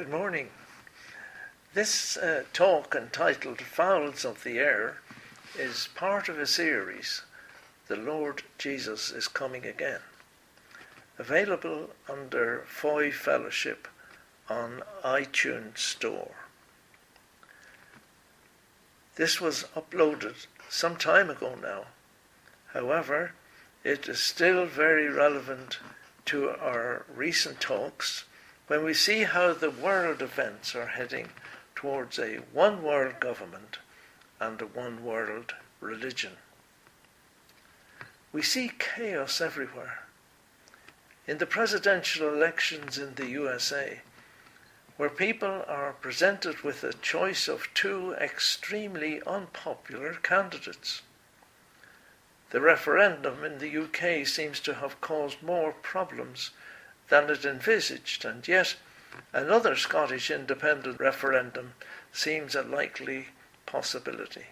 Good morning. This uh, talk entitled Fowls of the Air is part of a series, The Lord Jesus is Coming Again, available under Foy Fellowship on iTunes Store. This was uploaded some time ago now. However, it is still very relevant to our recent talks when we see how the world events are heading towards a one world government and a one world religion. We see chaos everywhere. In the presidential elections in the USA, where people are presented with a choice of two extremely unpopular candidates. The referendum in the UK seems to have caused more problems than it envisaged, and yet another Scottish independent referendum seems a likely possibility.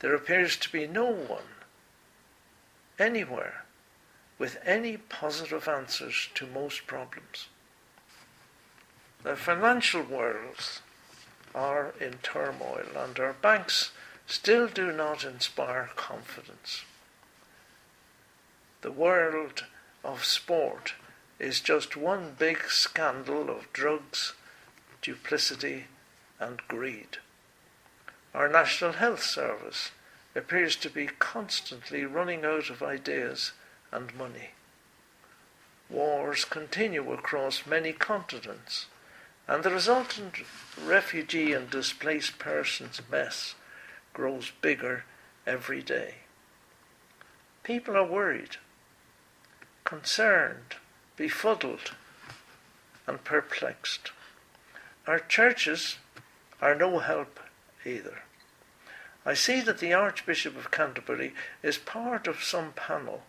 There appears to be no one anywhere with any positive answers to most problems. The financial worlds are in turmoil, and our banks still do not inspire confidence. The world of sport is just one big scandal of drugs, duplicity, and greed. Our National Health Service appears to be constantly running out of ideas and money. Wars continue across many continents and the resultant refugee and displaced persons mess grows bigger every day. People are worried, concerned, befuddled, and perplexed. Our churches are no help either. I see that the Archbishop of Canterbury is part of some panel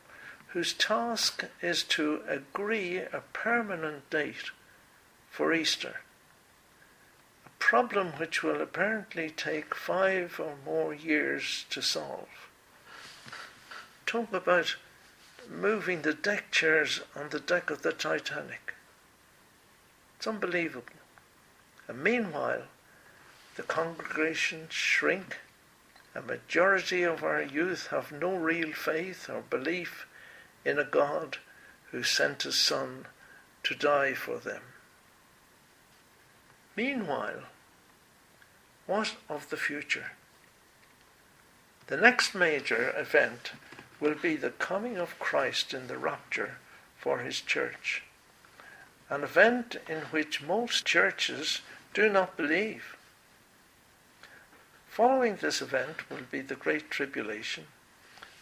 whose task is to agree a permanent date for Easter a problem which will apparently take five or more years to solve. Talk about moving the deck chairs on the deck of the Titanic. It's unbelievable. And meanwhile, the congregations shrink. A majority of our youth have no real faith or belief in a God who sent his Son to die for them. Meanwhile, what of the future? The next major event will be the coming of Christ in the rapture for his church, an event in which most churches do not believe. Following this event will be the Great Tribulation,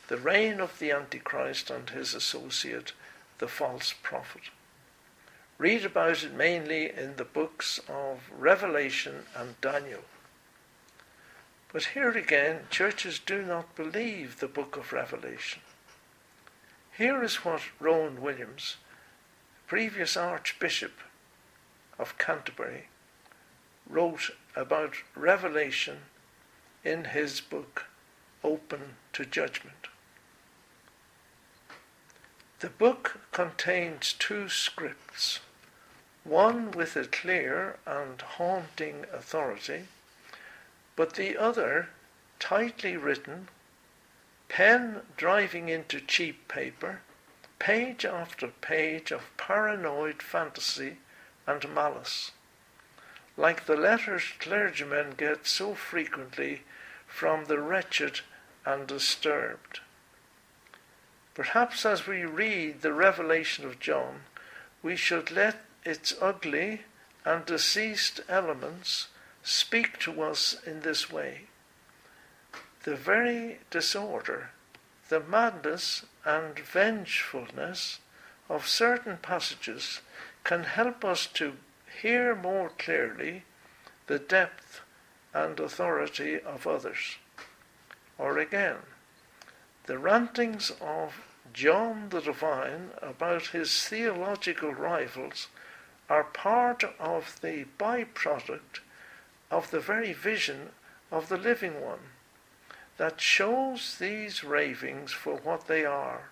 the reign of the Antichrist and his associate, the false prophet. Read about it mainly in the books of Revelation and Daniel. But here again, churches do not believe the book of Revelation. Here is what Rowan Williams, previous Archbishop of Canterbury, wrote about Revelation in his book, Open to Judgment. The book contains two scripts one with a clear and haunting authority, but the other tightly written, pen driving into cheap paper, page after page of paranoid fantasy and malice, like the letters clergymen get so frequently from the wretched and disturbed. Perhaps as we read the revelation of John, we should let its ugly and deceased elements speak to us in this way. The very disorder, the madness and vengefulness of certain passages can help us to hear more clearly the depth and authority of others. Or again, the rantings of John the Divine about his theological rivals are part of the byproduct of the very vision of the living one that shows these ravings for what they are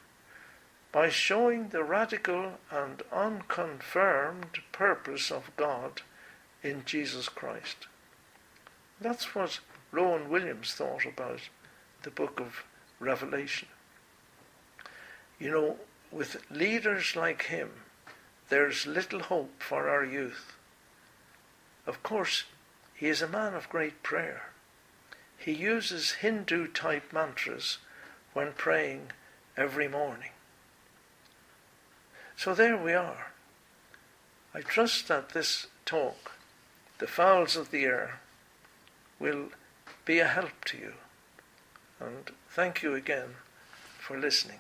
by showing the radical and unconfirmed purpose of God in Jesus Christ. That's what Rowan Williams thought about the book of Revelation. You know, with leaders like him, there's little hope for our youth. Of course, he is a man of great prayer. He uses Hindu type mantras when praying every morning. So there we are. I trust that this talk, The Fowls of the Air, will be a help to you. And thank you again for listening.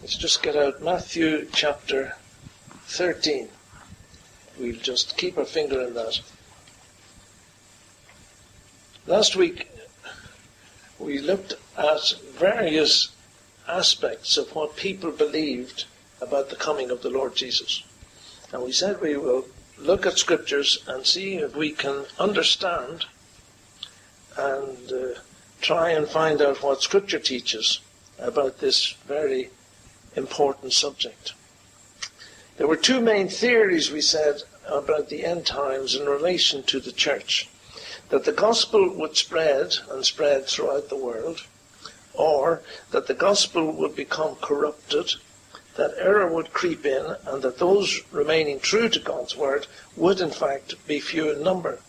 Let's just get out Matthew chapter 13. We'll just keep our finger in that. Last week, we looked at various aspects of what people believed about the coming of the Lord Jesus. And we said we will look at scriptures and see if we can understand and uh, try and find out what scripture teaches about this very important subject. There were two main theories, we said, about the end times in relation to the church. That the gospel would spread and spread throughout the world, or that the gospel would become corrupted, that error would creep in, and that those remaining true to God's word would in fact be few in number.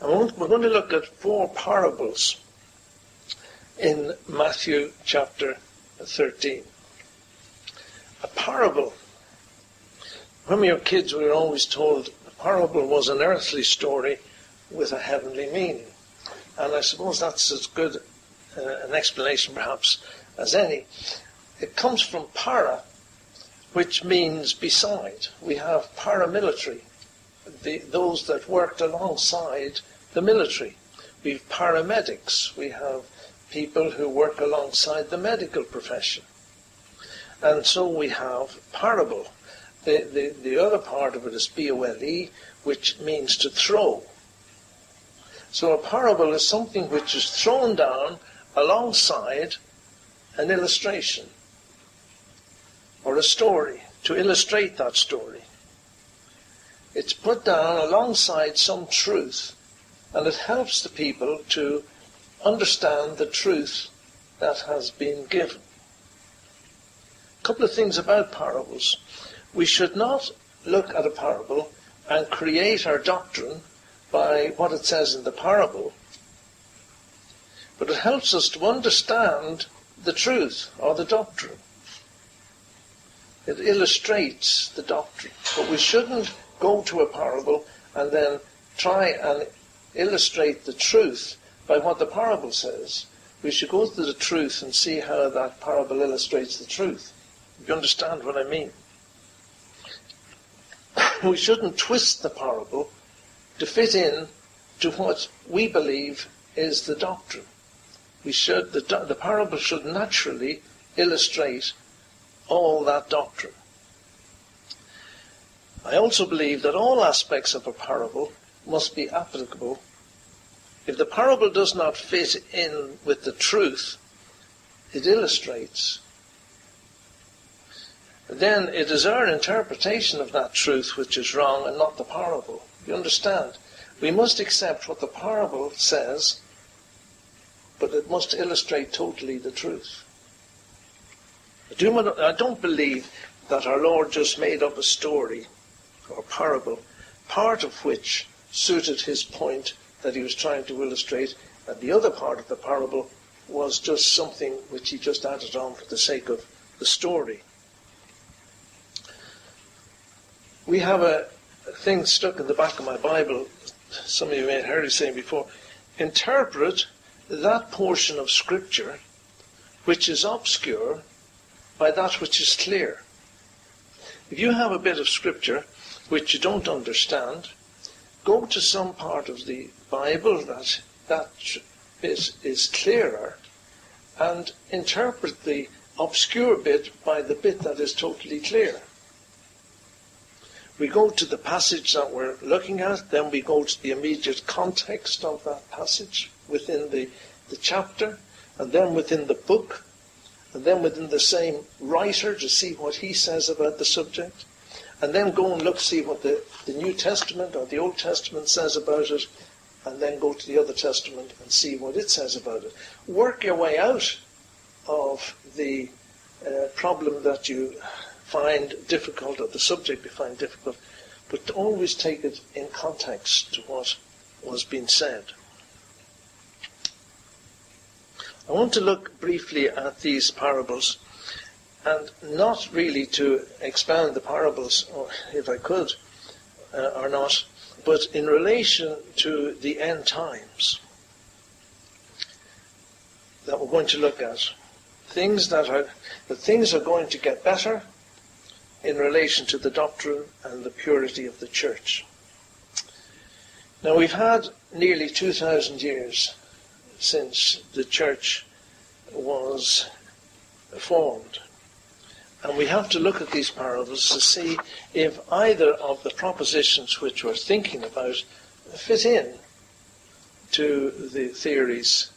And we're going to look at four parables in Matthew chapter 13. A parable when we were kids, we were always told a parable was an earthly story with a heavenly meaning. And I suppose that's as good uh, an explanation, perhaps, as any. It comes from para, which means beside. We have paramilitary, the, those that worked alongside the military. We have paramedics. We have people who work alongside the medical profession. And so we have parable, the, the, the other part of it is B-O-L-E, which means to throw. So a parable is something which is thrown down alongside an illustration or a story to illustrate that story. It's put down alongside some truth and it helps the people to understand the truth that has been given. A couple of things about parables. We should not look at a parable and create our doctrine by what it says in the parable, but it helps us to understand the truth or the doctrine. It illustrates the doctrine. But we shouldn't go to a parable and then try and illustrate the truth by what the parable says. We should go to the truth and see how that parable illustrates the truth. You understand what I mean? we shouldn't twist the parable to fit in to what we believe is the doctrine. We should, the, the parable should naturally illustrate all that doctrine. I also believe that all aspects of a parable must be applicable. If the parable does not fit in with the truth it illustrates, then it is our interpretation of that truth which is wrong and not the parable. You understand? We must accept what the parable says, but it must illustrate totally the truth. I, do, I don't believe that our Lord just made up a story or parable, part of which suited his point that he was trying to illustrate, and the other part of the parable was just something which he just added on for the sake of the story. We have a thing stuck in the back of my Bible. Some of you may have heard it saying before. Interpret that portion of Scripture which is obscure by that which is clear. If you have a bit of Scripture which you don't understand, go to some part of the Bible that that bit is clearer and interpret the obscure bit by the bit that is totally clear. We go to the passage that we're looking at, then we go to the immediate context of that passage within the, the chapter, and then within the book, and then within the same writer to see what he says about the subject, and then go and look, see what the, the New Testament or the Old Testament says about it, and then go to the other Testament and see what it says about it. Work your way out of the uh, problem that you find difficult, or the subject you find difficult, but always take it in context to what was being said. I want to look briefly at these parables, and not really to expound the parables, if I could, uh, or not, but in relation to the end times that we're going to look at. Things that are that things are going to get better in relation to the doctrine and the purity of the church. Now we've had nearly 2,000 years since the church was formed. And we have to look at these parables to see if either of the propositions which we're thinking about fit in to the theories.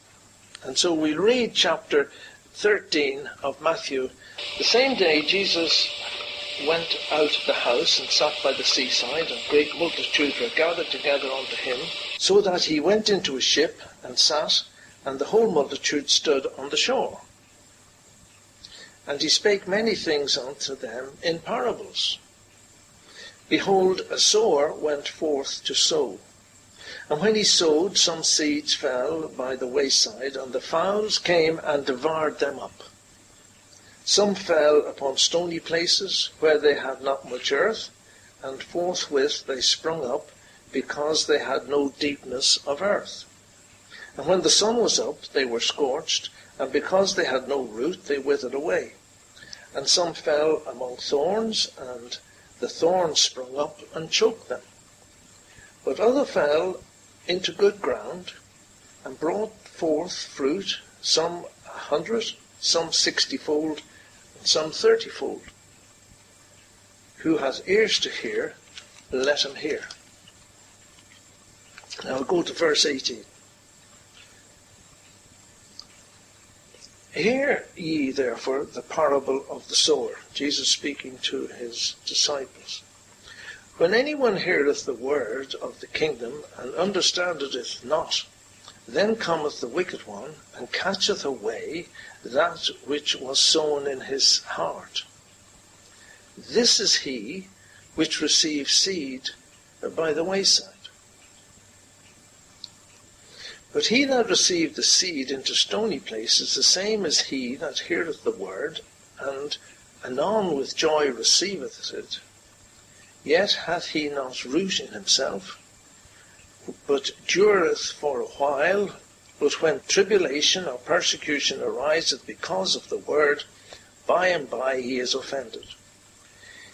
And so we read chapter 13 of Matthew. The same day Jesus went out of the house and sat by the seaside, and great multitudes were gathered together unto him, so that he went into a ship and sat, and the whole multitude stood on the shore. And he spake many things unto them in parables. Behold, a sower went forth to sow. And when he sowed, some seeds fell by the wayside, and the fowls came and devoured them up. Some fell upon stony places where they had not much earth, and forthwith they sprung up, because they had no deepness of earth. And when the sun was up, they were scorched, and because they had no root, they withered away. And some fell among thorns, and the thorns sprung up and choked them. But other fell into good ground, and brought forth fruit, some a hundred, some sixtyfold, some thirtyfold. Who has ears to hear, let him hear. Now we'll go to verse 18. Hear ye therefore the parable of the sower, Jesus speaking to his disciples. When anyone heareth the word of the kingdom, and understandeth it not, then cometh the wicked one, and catcheth away that which was sown in his heart. This is he which receives seed by the wayside. But he that received the seed into stony places, the same is he that heareth the word, and anon with joy receiveth it. Yet hath he not root in himself, but dureth for a while. But when tribulation or persecution ariseth because of the word, by and by he is offended.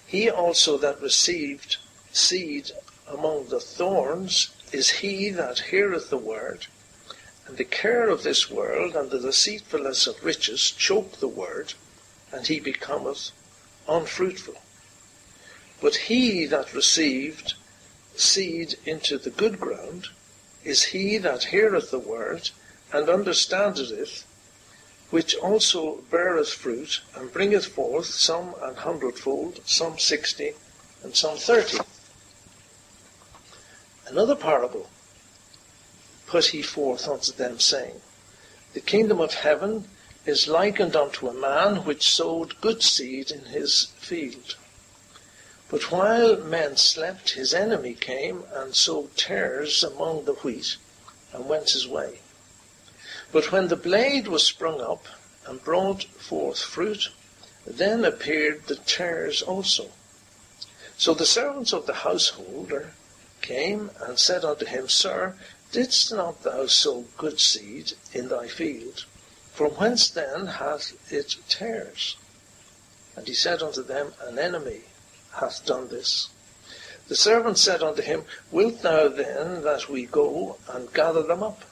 He also that received seed among the thorns is he that heareth the word, and the care of this world and the deceitfulness of riches choke the word, and he becometh unfruitful. But he that received seed into the good ground is he that heareth the word, and understandeth it, which also beareth fruit, and bringeth forth some an hundredfold, some sixty, and some thirty. Another parable put he forth unto them, saying, The kingdom of heaven is likened unto a man which sowed good seed in his field. But while men slept, his enemy came and sowed tares among the wheat, and went his way. But when the blade was sprung up and brought forth fruit, then appeared the tares also. So the servants of the householder came and said unto him, Sir, didst not thou sow good seed in thy field? From whence then hath it tares? And he said unto them, An enemy hath done this. The servant said unto him, Wilt thou then that we go and gather them up?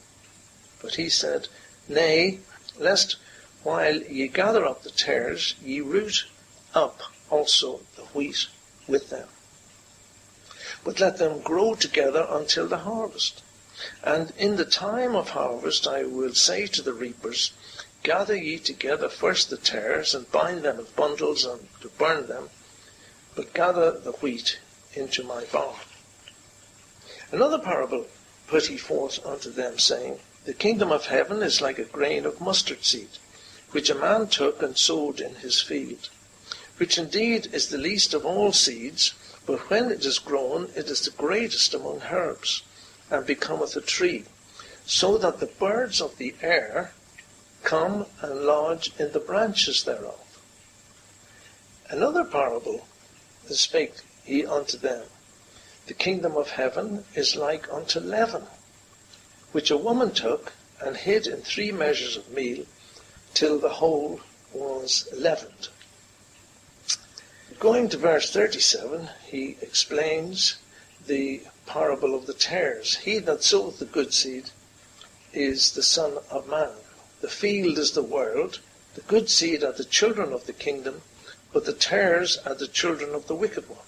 But he said, Nay, lest while ye gather up the tares, ye root up also the wheat with them. But let them grow together until the harvest. And in the time of harvest I will say to the reapers, gather ye together first the tares, and bind them in bundles, and to burn them, but gather the wheat into my barn. Another parable put he forth unto them, saying, The kingdom of heaven is like a grain of mustard seed, which a man took and sowed in his field, which indeed is the least of all seeds, but when it is grown, it is the greatest among herbs, and becometh a tree, so that the birds of the air come and lodge in the branches thereof. Another parable spake he unto them, The kingdom of heaven is like unto leaven, which a woman took and hid in three measures of meal, till the whole was leavened. Going to verse 37, he explains the parable of the tares. He that soweth the good seed is the Son of Man. The field is the world. The good seed are the children of the kingdom, but the tares are the children of the wicked one.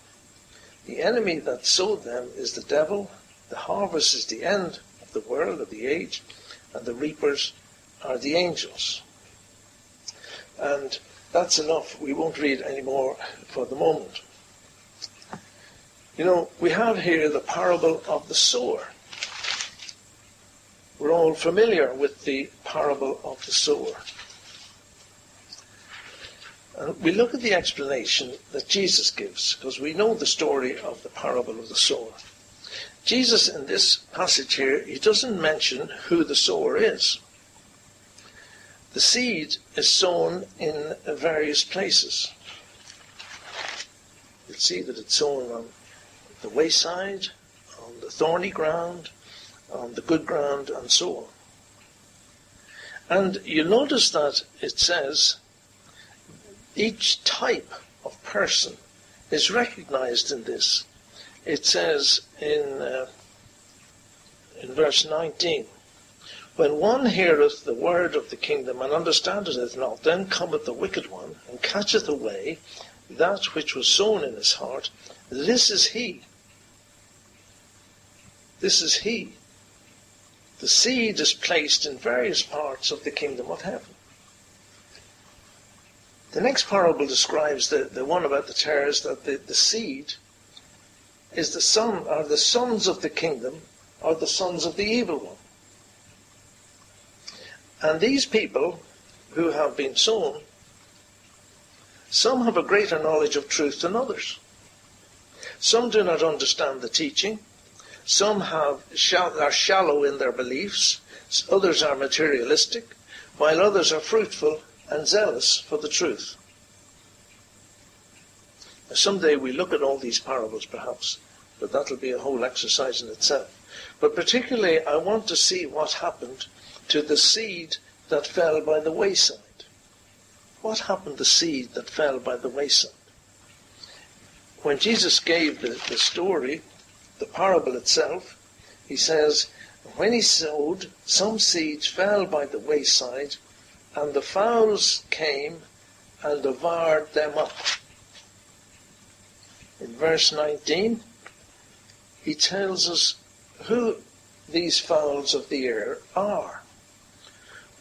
The enemy that sowed them is the devil. The harvest is the end of the world, of the age, and the reapers are the angels. And that's enough. We won't read any more for the moment. You know, we have here the parable of the sower. We're all familiar with the parable of the sower. And we look at the explanation that Jesus gives, because we know the story of the parable of the sower. Jesus, in this passage here, he doesn't mention who the sower is. The seed is sown in various places. You'll see that it's sown on the wayside, on the thorny ground, on the good ground, and so on. And you notice that it says each type of person is recognized in this. It says in, uh, in verse 19, When one heareth the word of the kingdom and understandeth it not, then cometh the wicked one and catcheth away that which was sown in his heart. This is he. This is he the seed is placed in various parts of the kingdom of heaven. The next parable describes the, the one about the tares, that the, the seed is the son, are the sons of the kingdom, are the sons of the evil one. And these people who have been sown, some have a greater knowledge of truth than others. Some do not understand the teaching. Some have, are shallow in their beliefs, others are materialistic, while others are fruitful and zealous for the truth. Now, someday we look at all these parables perhaps, but that'll be a whole exercise in itself. But particularly I want to see what happened to the seed that fell by the wayside. What happened to the seed that fell by the wayside? When Jesus gave the, the story the parable itself, he says, When he sowed, some seeds fell by the wayside, and the fowls came and devoured them up. In verse 19, he tells us who these fowls of the air are.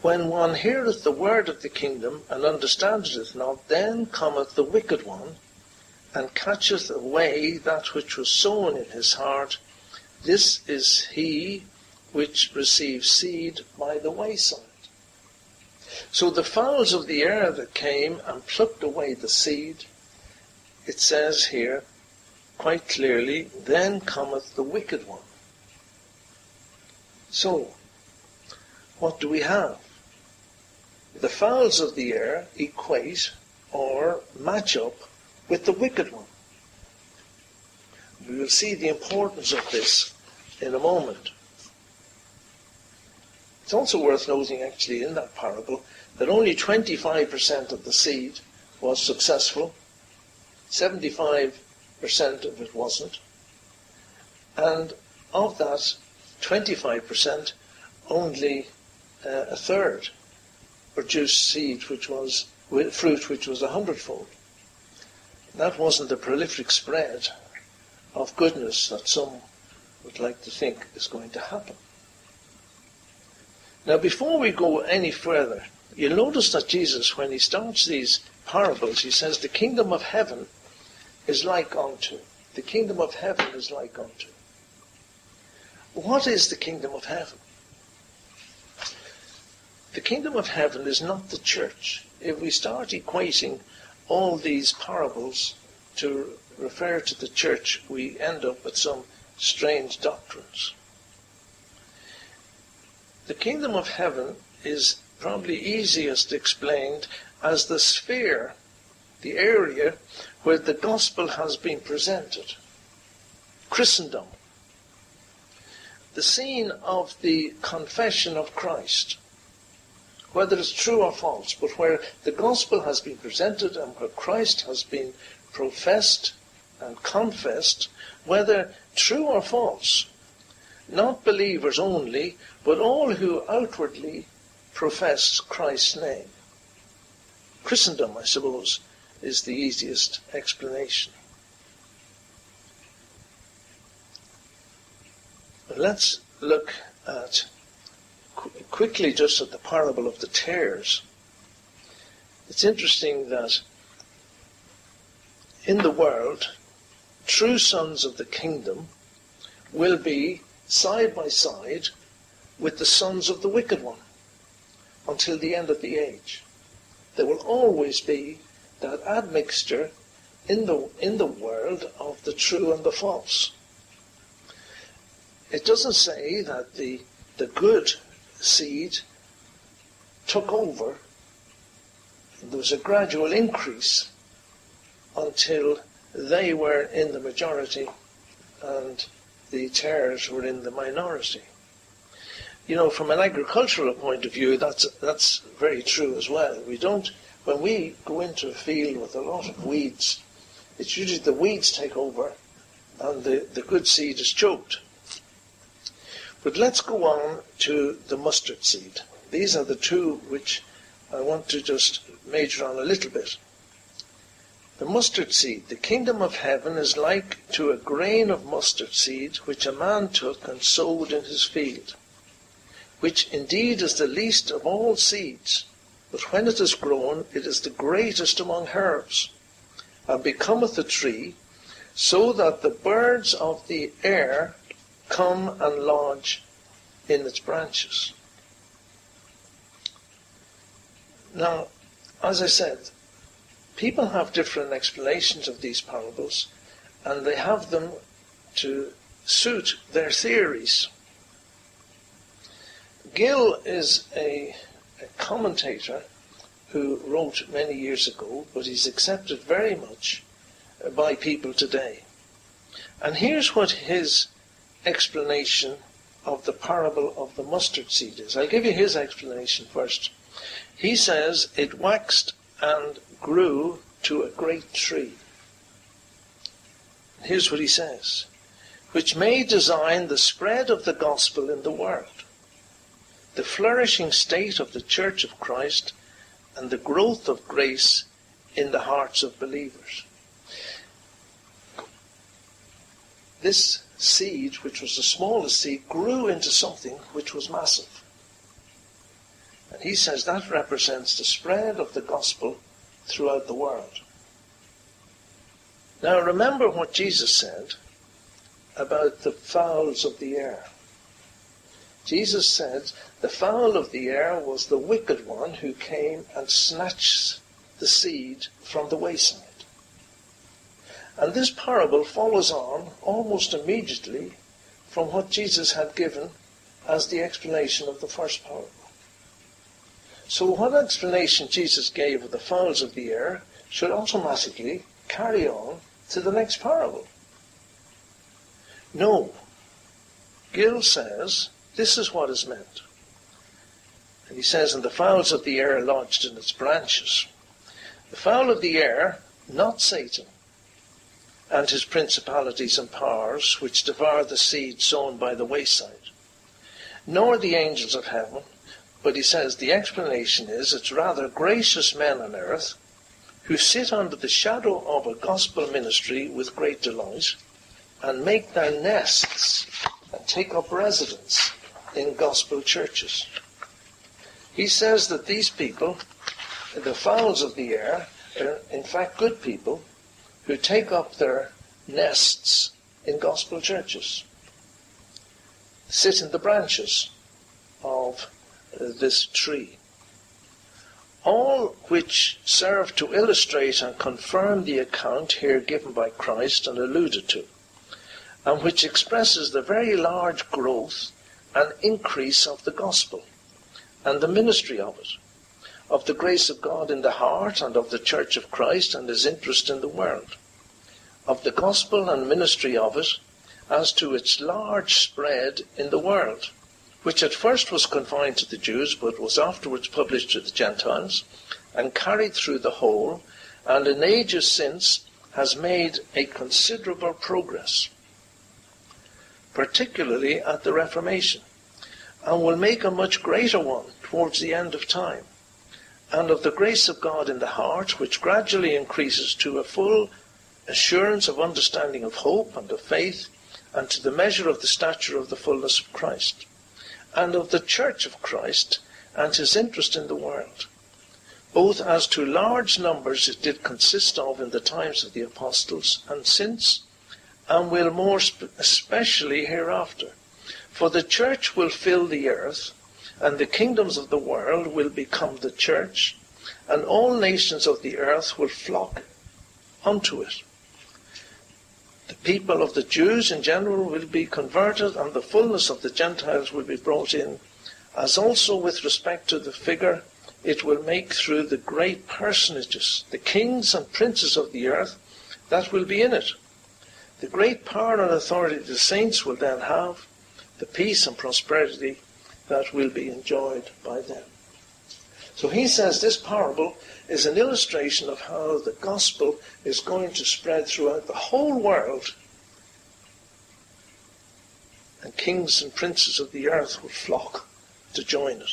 When one heareth the word of the kingdom and understandeth it not, then cometh the wicked one and catcheth away that which was sown in his heart. This is he which receives seed by the wayside. So the fowls of the air that came and plucked away the seed, it says here quite clearly, then cometh the wicked one. So, what do we have? The fowls of the air equate or match up with the wicked one. We will see the importance of this in a moment. It's also worth noting, actually, in that parable, that only 25% of the seed was successful, 75% of it wasn't, and of that 25%, only uh, a third produced seed which was fruit which was a hundredfold that wasn't the prolific spread of goodness that some would like to think is going to happen. Now, before we go any further you'll notice that Jesus, when he starts these parables, he says, The kingdom of heaven is like unto. The kingdom of heaven is like unto. What is the kingdom of heaven? The kingdom of heaven is not the church. If we start equating all these parables to refer to the church, we end up with some strange doctrines. The kingdom of heaven is probably easiest explained as the sphere, the area where the gospel has been presented. Christendom. The scene of the confession of Christ. Whether it's true or false, but where the gospel has been presented and where Christ has been professed and confessed, whether true or false, not believers only, but all who outwardly profess Christ's name. Christendom, I suppose, is the easiest explanation. Let's look at qu- quickly just at the parable of the tares. It's interesting that in the world, true sons of the kingdom will be side by side with the sons of the wicked one until the end of the age. There will always be that admixture in the, in the world of the true and the false. It doesn't say that the, the good seed took over. There was a gradual increase until they were in the majority and the tares were in the minority. You know, from an agricultural point of view, that's that's very true as well. We don't when we go into a field with a lot of weeds, it's usually the weeds take over and the, the good seed is choked. But let's go on to the mustard seed. These are the two which I want to just major on a little bit. The mustard seed. The kingdom of heaven is like to a grain of mustard seed which a man took and sowed in his field, which indeed is the least of all seeds, but when it is grown, it is the greatest among herbs, and becometh a tree, so that the birds of the air come and lodge in its branches. Now, as I said, people have different explanations of these parables, and they have them to suit their theories. Gill is a, a commentator who wrote many years ago, but he's accepted very much by people today. And here's what his explanation of the parable of the mustard seed is. I'll give you his explanation first. He says, It waxed and grew to a great tree. Here's what he says which may design the spread of the gospel in the world, the flourishing state of the Church of Christ, and the growth of grace in the hearts of believers. This seed, which was the smallest seed, grew into something which was massive. And he says that represents the spread of the gospel throughout the world. Now remember what Jesus said about the fowls of the air. Jesus said the fowl of the air was the wicked one who came and snatched the seed from the wayside. And this parable follows on almost immediately from what Jesus had given as the explanation of the first parable. So what explanation Jesus gave of the fowls of the air should automatically carry on to the next parable. No. Gill says this is what is meant. And he says, and the fowls of the air lodged in its branches. The fowl of the air, not Satan, and his principalities and powers, which devour the seed sown by the wayside, nor the angels of heaven, but he says the explanation is it's rather gracious men on earth who sit under the shadow of a gospel ministry with great delight and make their nests and take up residence in gospel churches. He says that these people, the fowls of the air, are in fact good people who take up their nests in gospel churches, sit in the branches of this tree. All which serve to illustrate and confirm the account here given by Christ and alluded to, and which expresses the very large growth and increase of the gospel and the ministry of it, of the grace of God in the heart and of the Church of Christ and his interest in the world, of the gospel and ministry of it as to its large spread in the world, which at first was confined to the Jews but was afterwards published to the Gentiles and carried through the whole, and in ages since has made a considerable progress, particularly at the Reformation and will make a much greater one towards the end of time, and of the grace of God in the heart, which gradually increases to a full assurance of understanding of hope and of faith, and to the measure of the stature of the fullness of Christ, and of the church of Christ, and his interest in the world, both as to large numbers it did consist of in the times of the apostles, and since, and will more especially hereafter for the church will fill the earth, and the kingdoms of the world will become the church, and all nations of the earth will flock unto it. The people of the Jews in general will be converted, and the fullness of the Gentiles will be brought in, as also with respect to the figure it will make through the great personages, the kings and princes of the earth that will be in it. The great power and authority the saints will then have, the peace and prosperity that will be enjoyed by them. So he says this parable is an illustration of how the gospel is going to spread throughout the whole world and kings and princes of the earth will flock to join it.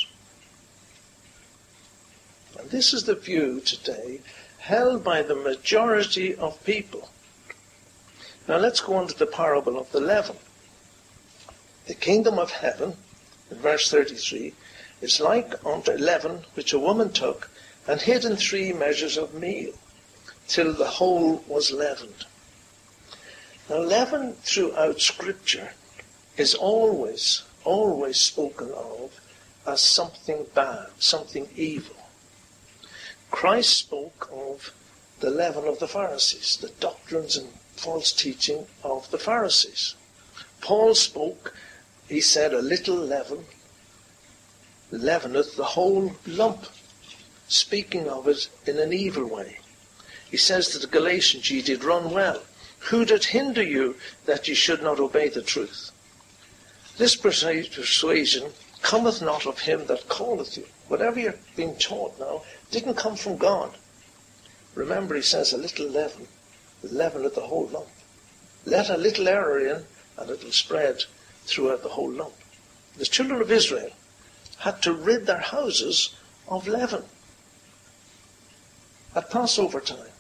And this is the view today held by the majority of people. Now let's go on to the parable of the leaven. The kingdom of heaven, in verse 33, is like unto leaven which a woman took and hid in three measures of meal, till the whole was leavened. Now, leaven throughout Scripture is always, always spoken of as something bad, something evil. Christ spoke of the leaven of the Pharisees, the doctrines and false teaching of the Pharisees. Paul spoke he said, a little leaven leaveneth the whole lump, speaking of it in an evil way. He says to the Galatians, Ye did run well. Who did hinder you that ye should not obey the truth? This persuasion cometh not of him that calleth you. Whatever you're being taught now didn't come from God. Remember, he says, a little leaven leaveneth the whole lump. Let a little error in, and it'll spread throughout the whole lump. The children of Israel had to rid their houses of leaven. At Passover time,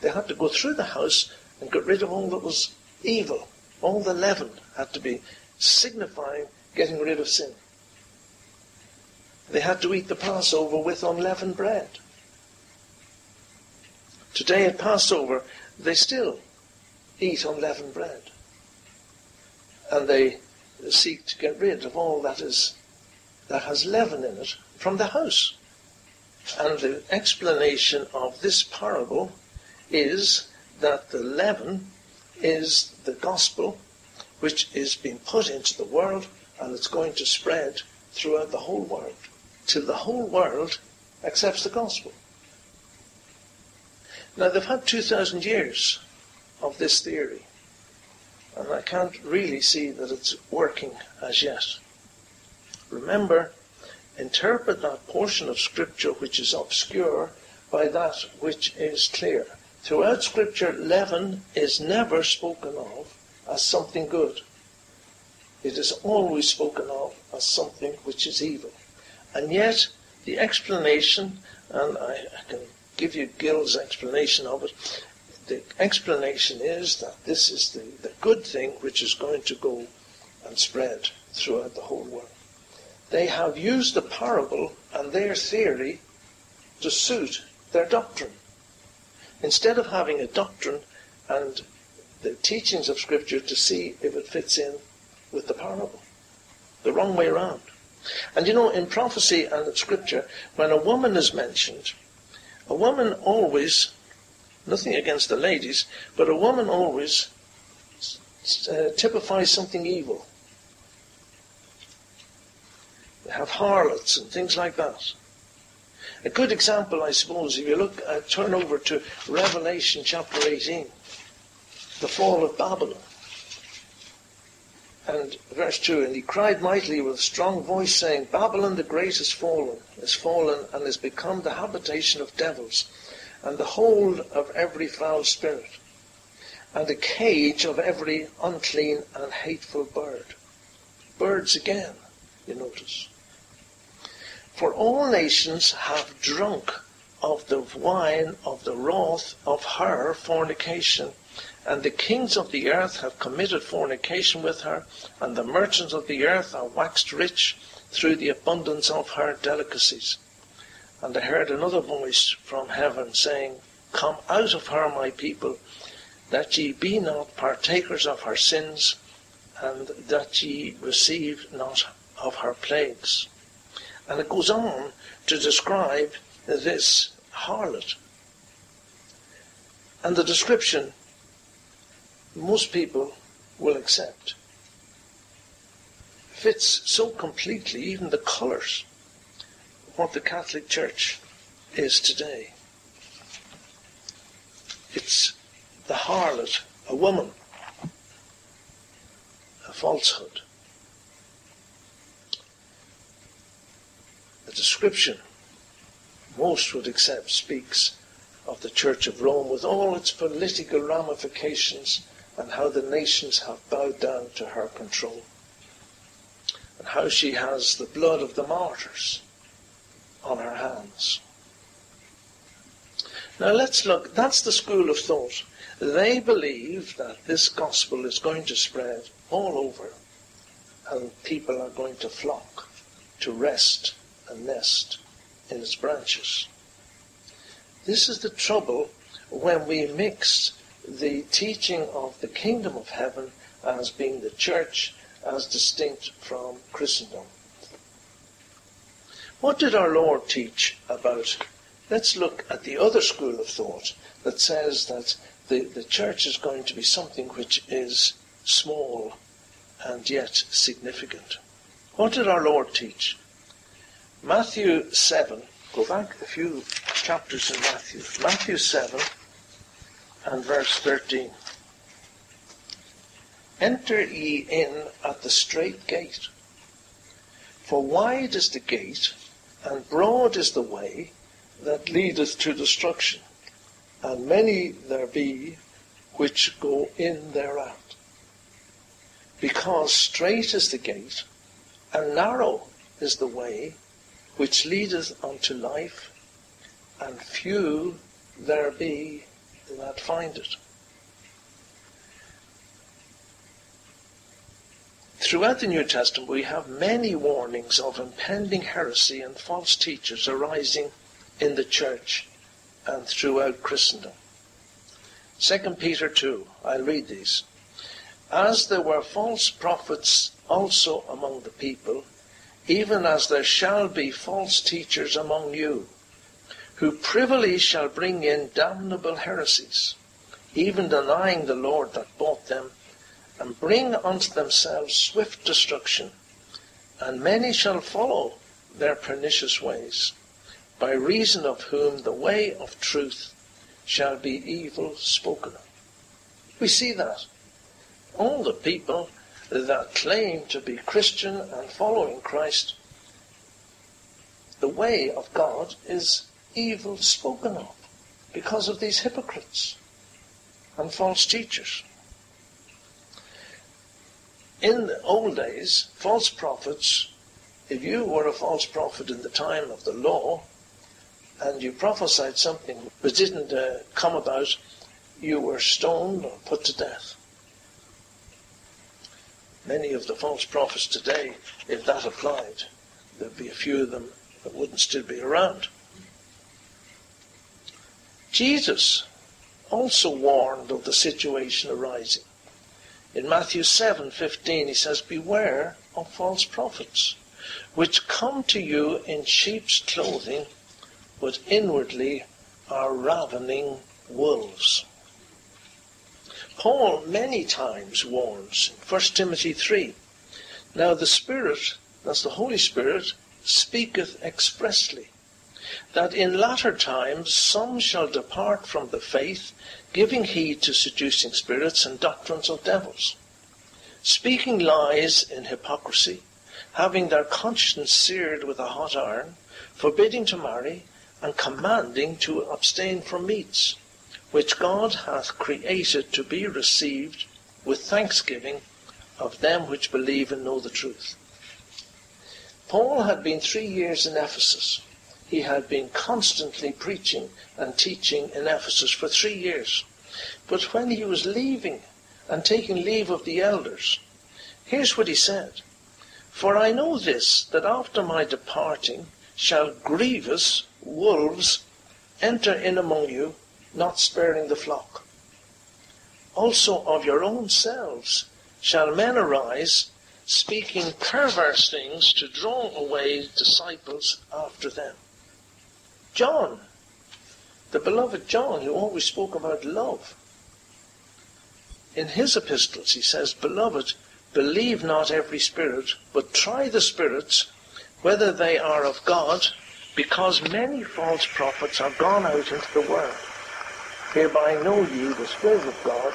they had to go through the house and get rid of all that was evil. All the leaven had to be signifying getting rid of sin. They had to eat the Passover with unleavened bread. Today at Passover, they still eat unleavened bread. And they seek to get rid of all that is that has leaven in it from the house. And the explanation of this parable is that the leaven is the gospel which is being put into the world and it's going to spread throughout the whole world till the whole world accepts the gospel. Now they've had 2,000 years of this theory. And I can't really see that it's working as yet. Remember, interpret that portion of Scripture which is obscure by that which is clear. Throughout Scripture, leaven is never spoken of as something good. It is always spoken of as something which is evil. And yet, the explanation, and I, I can give you Gill's explanation of it, the explanation is that this is the, the good thing which is going to go and spread throughout the whole world. They have used the parable and their theory to suit their doctrine. Instead of having a doctrine and the teachings of Scripture to see if it fits in with the parable. The wrong way around. And you know, in prophecy and in Scripture, when a woman is mentioned, a woman always, nothing against the ladies, but a woman always uh, typifies something evil. They have harlots and things like that. A good example, I suppose, if you look, uh, turn over to Revelation chapter 18, the fall of Babylon. And verse 2, And he cried mightily with a strong voice, saying, Babylon the great is fallen, is fallen, and is become the habitation of devils, and the hold of every foul spirit, and the cage of every unclean and hateful bird. Birds again, you notice. For all nations have drunk of the wine of the wrath of her fornication, and the kings of the earth have committed fornication with her, and the merchants of the earth are waxed rich through the abundance of her delicacies. And I heard another voice from heaven saying, Come out of her, my people, that ye be not partakers of her sins, and that ye receive not of her plagues. And it goes on to describe this harlot. And the description most people will accept fits so completely, even the colours, what the Catholic Church is today. It's the harlot, a woman, a falsehood. The description most would accept speaks of the Church of Rome with all its political ramifications and how the nations have bowed down to her control. And how she has the blood of the martyrs on her hands. Now let's look, that's the school of thought. They believe that this gospel is going to spread all over and people are going to flock to rest a nest in its branches. This is the trouble when we mix the teaching of the kingdom of heaven as being the church as distinct from Christendom. What did our Lord teach about? Let's look at the other school of thought that says that the, the church is going to be something which is small and yet significant. What did our Lord teach? Matthew 7, go back a few chapters in Matthew. Matthew 7 and verse 13. Enter ye in at the strait gate. For wide is the gate, and broad is the way that leadeth to destruction, and many there be which go in thereat. Because strait is the gate, and narrow is the way which leadeth unto life, and few there be that find it. Throughout the New Testament, we have many warnings of impending heresy and false teachers arising in the church and throughout Christendom. 2 Peter 2, I'll read these. As there were false prophets also among the people, even as there shall be false teachers among you, who privily shall bring in damnable heresies, even denying the Lord that bought them, and bring unto themselves swift destruction. And many shall follow their pernicious ways, by reason of whom the way of truth shall be evil spoken of. We see that. All the people that claim to be Christian and following Christ, the way of God is evil spoken of because of these hypocrites and false teachers. In the old days, false prophets, if you were a false prophet in the time of the law, and you prophesied something which didn't uh, come about, you were stoned or put to death. Many of the false prophets today, if that applied, there'd be a few of them that wouldn't still be around. Jesus also warned of the situation arising. In Matthew 7:15 he says, "Beware of false prophets, which come to you in sheep's clothing, but inwardly are ravening wolves." Paul many times warns in 1 Timothy 3, Now the Spirit, that's the Holy Spirit, speaketh expressly, that in latter times some shall depart from the faith, giving heed to seducing spirits and doctrines of devils, speaking lies in hypocrisy, having their conscience seared with a hot iron, forbidding to marry, and commanding to abstain from meats, which God hath created to be received with thanksgiving of them which believe and know the truth. Paul had been three years in Ephesus. He had been constantly preaching and teaching in Ephesus for three years. But when he was leaving and taking leave of the elders, here's what he said. For I know this, that after my departing shall grievous wolves enter in among you, not sparing the flock. Also of your own selves shall men arise, speaking perverse things to draw away disciples after them. John, the beloved John, who always spoke about love, in his epistles he says, Beloved, believe not every spirit, but try the spirits, whether they are of God, because many false prophets are gone out into the world. Hereby know ye the Spirit of God.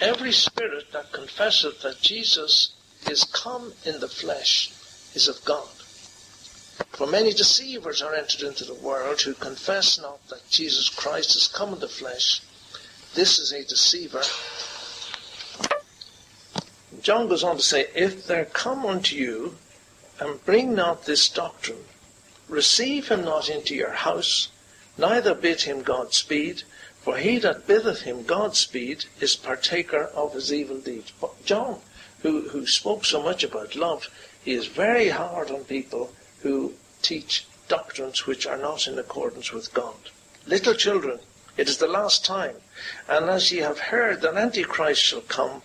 Every spirit that confesseth that Jesus is come in the flesh is of God. For many deceivers are entered into the world who confess not that Jesus Christ is come in the flesh. This is a deceiver. John goes on to say, If there come unto you and bring not this doctrine, receive him not into your house, neither bid him Godspeed, for he that biddeth him Godspeed is partaker of his evil deeds. But John who, who spoke so much about love, he is very hard on people who teach doctrines which are not in accordance with God. Little children, it is the last time, and as ye have heard that Antichrist shall come,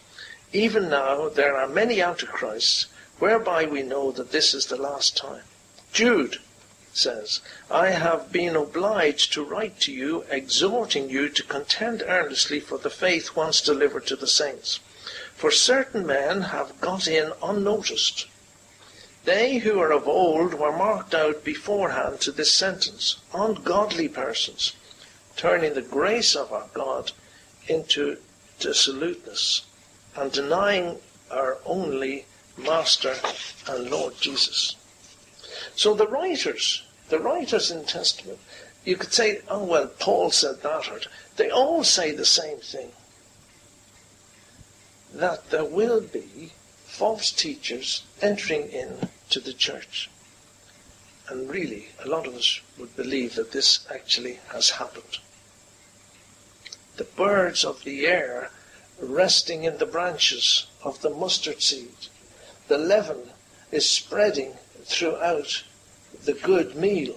even now there are many Antichrists, whereby we know that this is the last time. Jude says, I have been obliged to write to you, exhorting you to contend earnestly for the faith once delivered to the saints. For certain men have got in unnoticed. They who are of old were marked out beforehand to this sentence, ungodly persons, turning the grace of our God into dissoluteness, and denying our only Master and Lord Jesus. So the writers, the writers in the Testament, you could say, oh well, Paul said that, or they all say the same thing that there will be false teachers entering in to the church. And really, a lot of us would believe that this actually has happened. The birds of the air resting in the branches of the mustard seed. The leaven is spreading throughout the good meal.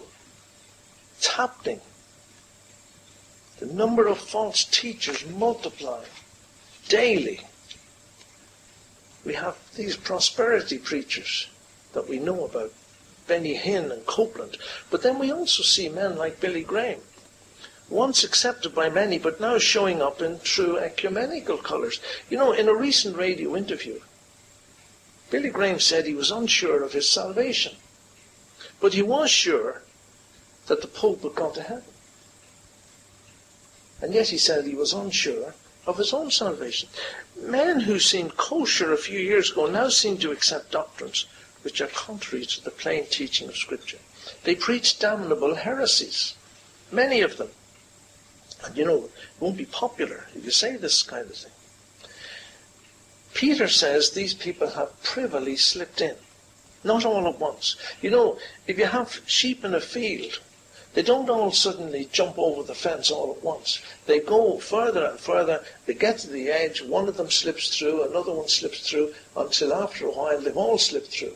It's happening. The number of false teachers multiply daily we have these prosperity preachers that we know about, Benny Hinn and Copeland, but then we also see men like Billy Graham, once accepted by many, but now showing up in true ecumenical colours. You know, in a recent radio interview, Billy Graham said he was unsure of his salvation, but he was sure that the Pope would go to heaven. And yet he said he was unsure of his own salvation. Men who seemed kosher a few years ago now seem to accept doctrines which are contrary to the plain teaching of Scripture. They preach damnable heresies, many of them. And you know, it won't be popular if you say this kind of thing. Peter says these people have privily slipped in, not all at once. You know, if you have sheep in a field, they don't all suddenly jump over the fence all at once. They go further and further. They get to the edge. One of them slips through. Another one slips through. Until after a while, they've all slipped through.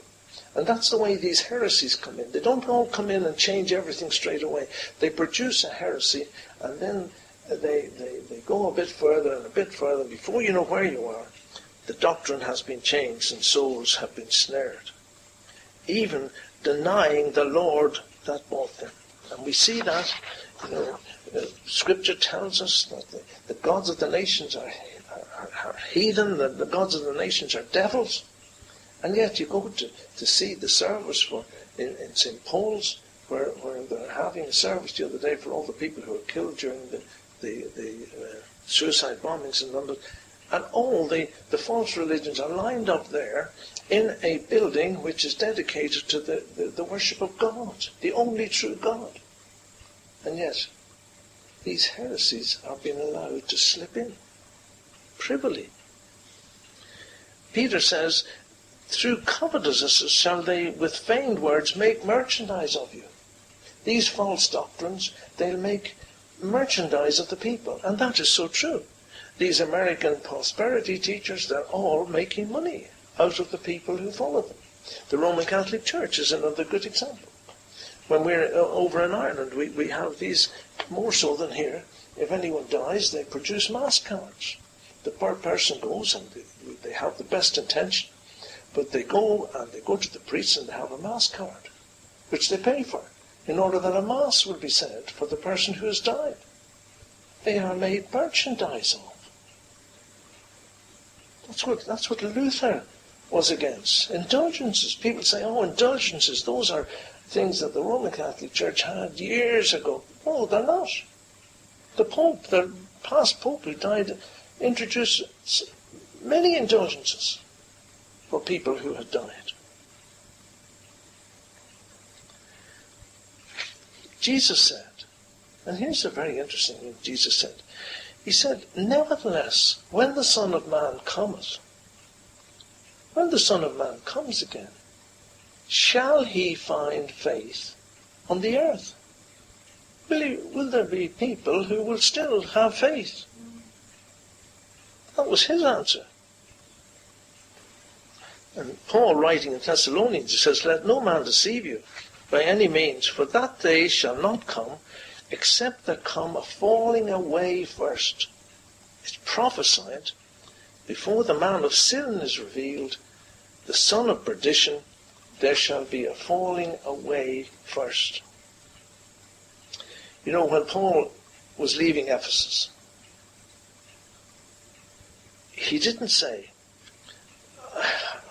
And that's the way these heresies come in. They don't all come in and change everything straight away. They produce a heresy and then they, they, they go a bit further and a bit further. Before you know where you are, the doctrine has been changed and souls have been snared. Even denying the Lord that bought them. And we see that, you know, uh, Scripture tells us that the, the gods of the nations are, are, are heathen, the, the gods of the nations are devils. And yet you go to, to see the service for in, in St. Paul's, where, where they're having a service the other day for all the people who were killed during the, the, the uh, suicide bombings in London. And all the, the false religions are lined up there in a building which is dedicated to the, the, the worship of God, the only true God. And yet, these heresies are being allowed to slip in privily. Peter says, through covetousness shall they with feigned words make merchandise of you. These false doctrines, they'll make merchandise of the people. And that is so true. These American prosperity teachers, they're all making money out of the people who follow them. The Roman Catholic Church is another good example. When we're uh, over in Ireland, we, we have these, more so than here, if anyone dies, they produce mass cards. The per person goes and they, they have the best intention, but they go and they go to the priest and they have a mass card, which they pay for in order that a mass will be said for the person who has died. They are made merchandise of. That's what, that's what Luther was against. Indulgences. People say, oh, indulgences, those are things that the Roman Catholic Church had years ago. No, they're not. The Pope, the past Pope who died, introduced many indulgences for people who had done it. Jesus said, and here's a very interesting thing Jesus said. He said, Nevertheless, when the Son of Man cometh, when the Son of Man comes again, shall he find faith on the earth? Will, he, will there be people who will still have faith? That was his answer. And Paul, writing in Thessalonians, he says, Let no man deceive you by any means, for that day shall not come, except there come a falling away first. It's prophesied before the man of sin is revealed, the son of perdition, there shall be a falling away first. You know, when Paul was leaving Ephesus, he didn't say, ah,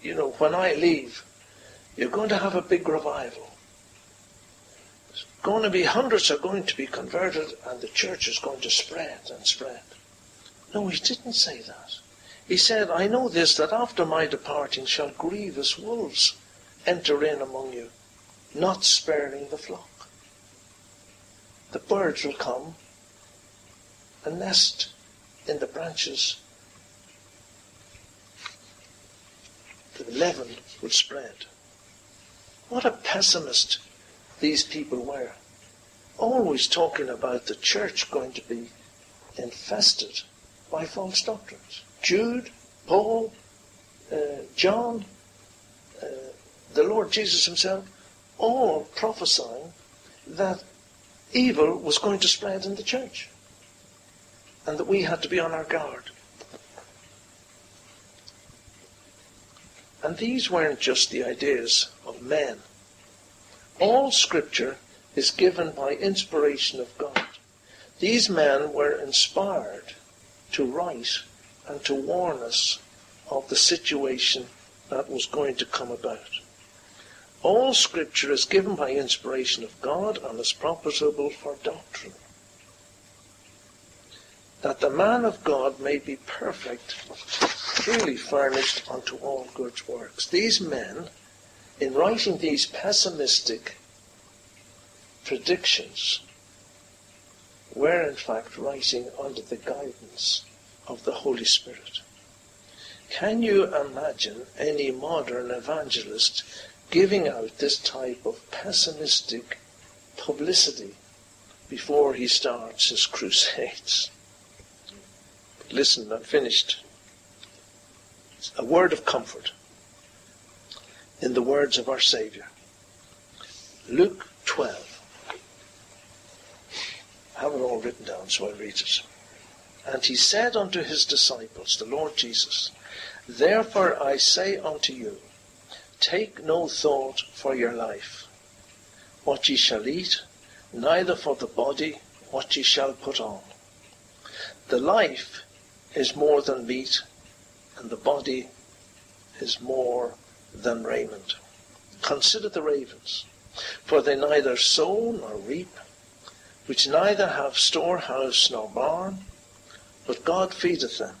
you know, when I leave, you're going to have a big revival. There's going to be hundreds are going to be converted and the church is going to spread and spread. No, he didn't say that. He said, I know this, that after my departing shall grievous wolves enter in among you, not sparing the flock. The birds will come and nest in the branches. The leaven will spread. What a pessimist these people were. Always talking about the church going to be infested by false doctrines. Jude, Paul, uh, John, uh, the Lord Jesus himself, all prophesying that evil was going to spread in the church and that we had to be on our guard. And these weren't just the ideas of men. All scripture is given by inspiration of God. These men were inspired to write and to warn us of the situation that was going to come about. All scripture is given by inspiration of God and is profitable for doctrine that the man of God may be perfect, truly furnished unto all good works. These men, in writing these pessimistic predictions, were in fact writing under the guidance of the Holy Spirit. Can you imagine any modern evangelist giving out this type of pessimistic publicity before he starts his crusades? Listen, I'm finished. A word of comfort. in the words of our Saviour. Luke 12. I have it all written down, so I'll read it. And he said unto his disciples, the Lord Jesus, Therefore I say unto you, Take no thought for your life, what ye shall eat, neither for the body what ye shall put on. The life is more than meat, and the body is more than raiment. Consider the ravens, for they neither sow nor reap, which neither have storehouse nor barn, but God feedeth them.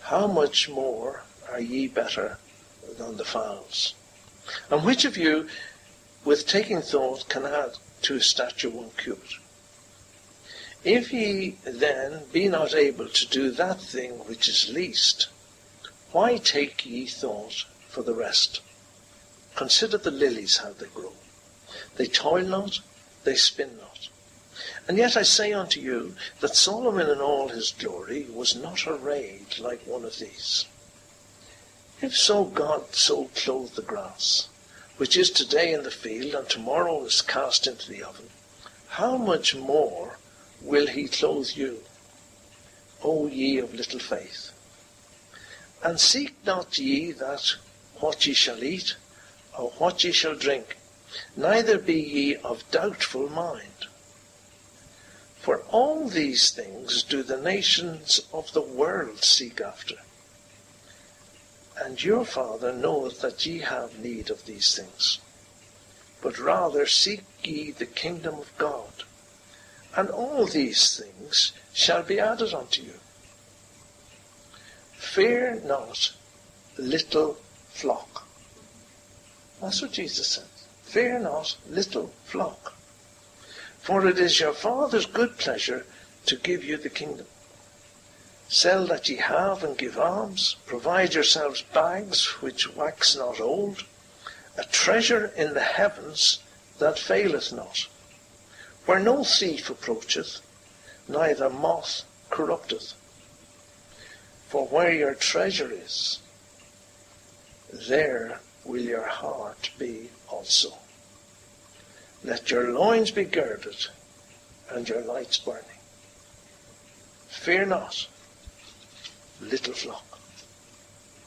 How much more are ye better than the fowls? And which of you, with taking thought, can add to his stature one cubit? If ye then be not able to do that thing which is least, why take ye thought for the rest? Consider the lilies how they grow. They toil not, they spin not. And yet I say unto you that Solomon in all his glory was not arrayed like one of these. If so God so clothed the grass, which is today in the field and tomorrow is cast into the oven, how much more will he clothe you, O ye of little faith? And seek not ye that what ye shall eat, or what ye shall drink, neither be ye of doubtful mind. For all these things do the nations of the world seek after. And your Father knoweth that ye have need of these things. But rather seek ye the kingdom of God, and all these things shall be added unto you. Fear not, little flock. That's what Jesus said. Fear not, little flock. For it is your Father's good pleasure to give you the kingdom. Sell that ye have and give alms. Provide yourselves bags which wax not old, a treasure in the heavens that faileth not, where no thief approacheth, neither moth corrupteth. For where your treasure is, there will your heart be also. Let your loins be girded and your lights burning. Fear not, little flock.